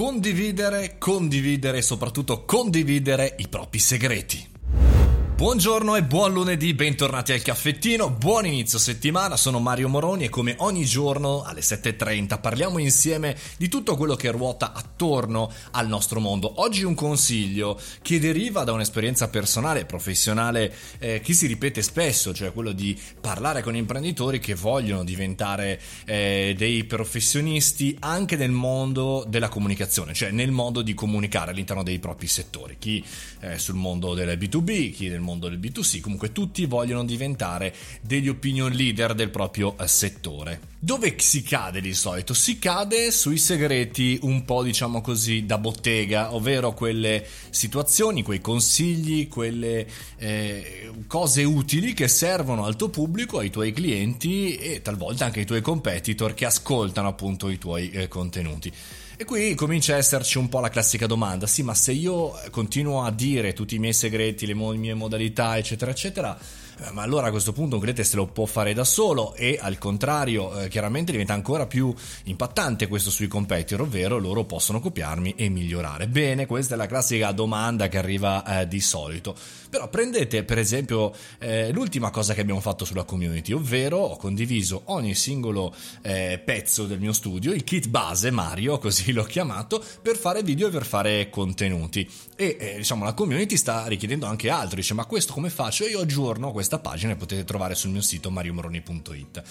condividere, condividere e soprattutto condividere i propri segreti. Buongiorno e buon lunedì, bentornati al caffettino, buon inizio settimana, sono Mario Moroni e come ogni giorno alle 7.30 parliamo insieme di tutto quello che ruota attorno al nostro mondo. Oggi un consiglio che deriva da un'esperienza personale e professionale eh, che si ripete spesso, cioè quello di parlare con imprenditori che vogliono diventare eh, dei professionisti anche nel mondo della comunicazione, cioè nel modo di comunicare all'interno dei propri settori, chi eh, sul mondo del B2B, chi nel mondo mondo del B2C, comunque tutti vogliono diventare degli opinion leader del proprio eh, settore. Dove si cade di solito? Si cade sui segreti un po' diciamo così da bottega, ovvero quelle situazioni, quei consigli, quelle eh, cose utili che servono al tuo pubblico, ai tuoi clienti e talvolta anche ai tuoi competitor che ascoltano appunto i tuoi eh, contenuti. E qui comincia a esserci un po' la classica domanda, sì ma se io continuo a dire tutti i miei segreti, le mie modalità eccetera eccetera, ma allora a questo punto un cliente se lo può fare da solo e al contrario eh, chiaramente diventa ancora più impattante questo sui competitor, ovvero loro possono copiarmi e migliorare. Bene, questa è la classica domanda che arriva eh, di solito. Però prendete per esempio eh, l'ultima cosa che abbiamo fatto sulla community, ovvero ho condiviso ogni singolo eh, pezzo del mio studio, il kit base Mario, così l'ho chiamato, per fare video e per fare contenuti. E eh, diciamo la community sta richiedendo anche altro, dice ma questo come faccio? Io aggiorno questa questa pagina e potete trovare sul mio sito mariomoroni.it.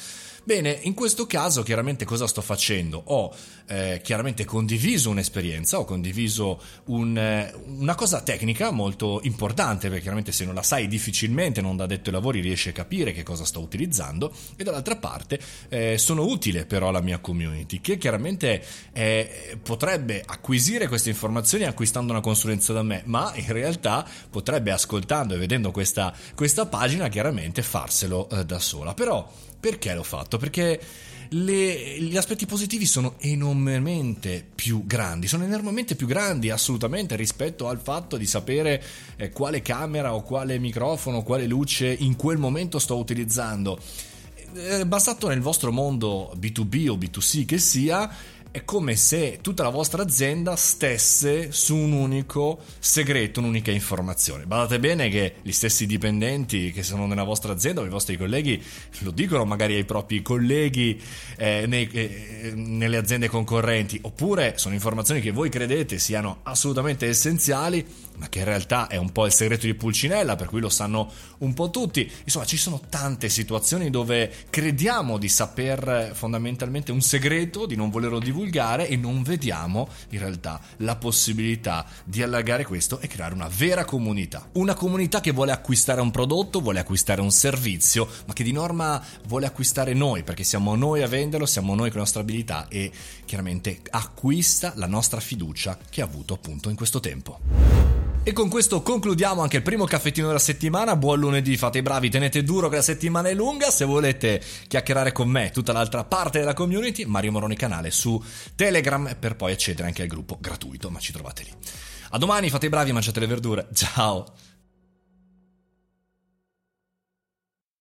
Bene, in questo caso chiaramente cosa sto facendo? Ho eh, chiaramente condiviso un'esperienza, ho condiviso un, eh, una cosa tecnica molto importante, perché chiaramente se non la sai difficilmente non da detto ai lavori riesci a capire che cosa sto utilizzando e dall'altra parte eh, sono utile però alla mia community che chiaramente eh, potrebbe acquisire queste informazioni acquistando una consulenza da me, ma in realtà potrebbe ascoltando e vedendo questa, questa pagina chiaramente farselo eh, da sola. Però perché l'ho fatto? Perché le, gli aspetti positivi sono enormemente più grandi, sono enormemente più grandi assolutamente rispetto al fatto di sapere eh, quale camera o quale microfono o quale luce in quel momento sto utilizzando. Eh, bastato nel vostro mondo B2B o B2C che sia è come se tutta la vostra azienda stesse su un unico segreto, un'unica informazione. Badate bene che gli stessi dipendenti che sono nella vostra azienda o i vostri colleghi lo dicono magari ai propri colleghi eh, nei, eh, nelle aziende concorrenti, oppure sono informazioni che voi credete siano assolutamente essenziali, ma che in realtà è un po' il segreto di Pulcinella, per cui lo sanno un po' tutti. Insomma, ci sono tante situazioni dove crediamo di saper fondamentalmente un segreto, di non volerlo divulgare divulgare e non vediamo in realtà la possibilità di allargare questo e creare una vera comunità. Una comunità che vuole acquistare un prodotto, vuole acquistare un servizio, ma che di norma vuole acquistare noi, perché siamo noi a venderlo, siamo noi con la nostra abilità e chiaramente acquista la nostra fiducia che ha avuto appunto in questo tempo. E con questo concludiamo anche il primo caffettino della settimana. Buon lunedì, fate i bravi, tenete duro che la settimana è lunga. Se volete chiacchierare con me, tutta l'altra parte della community, Mario Moroni canale su Telegram per poi accedere anche al gruppo gratuito, ma ci trovate lì. A domani, fate i bravi, mangiate le verdure. Ciao!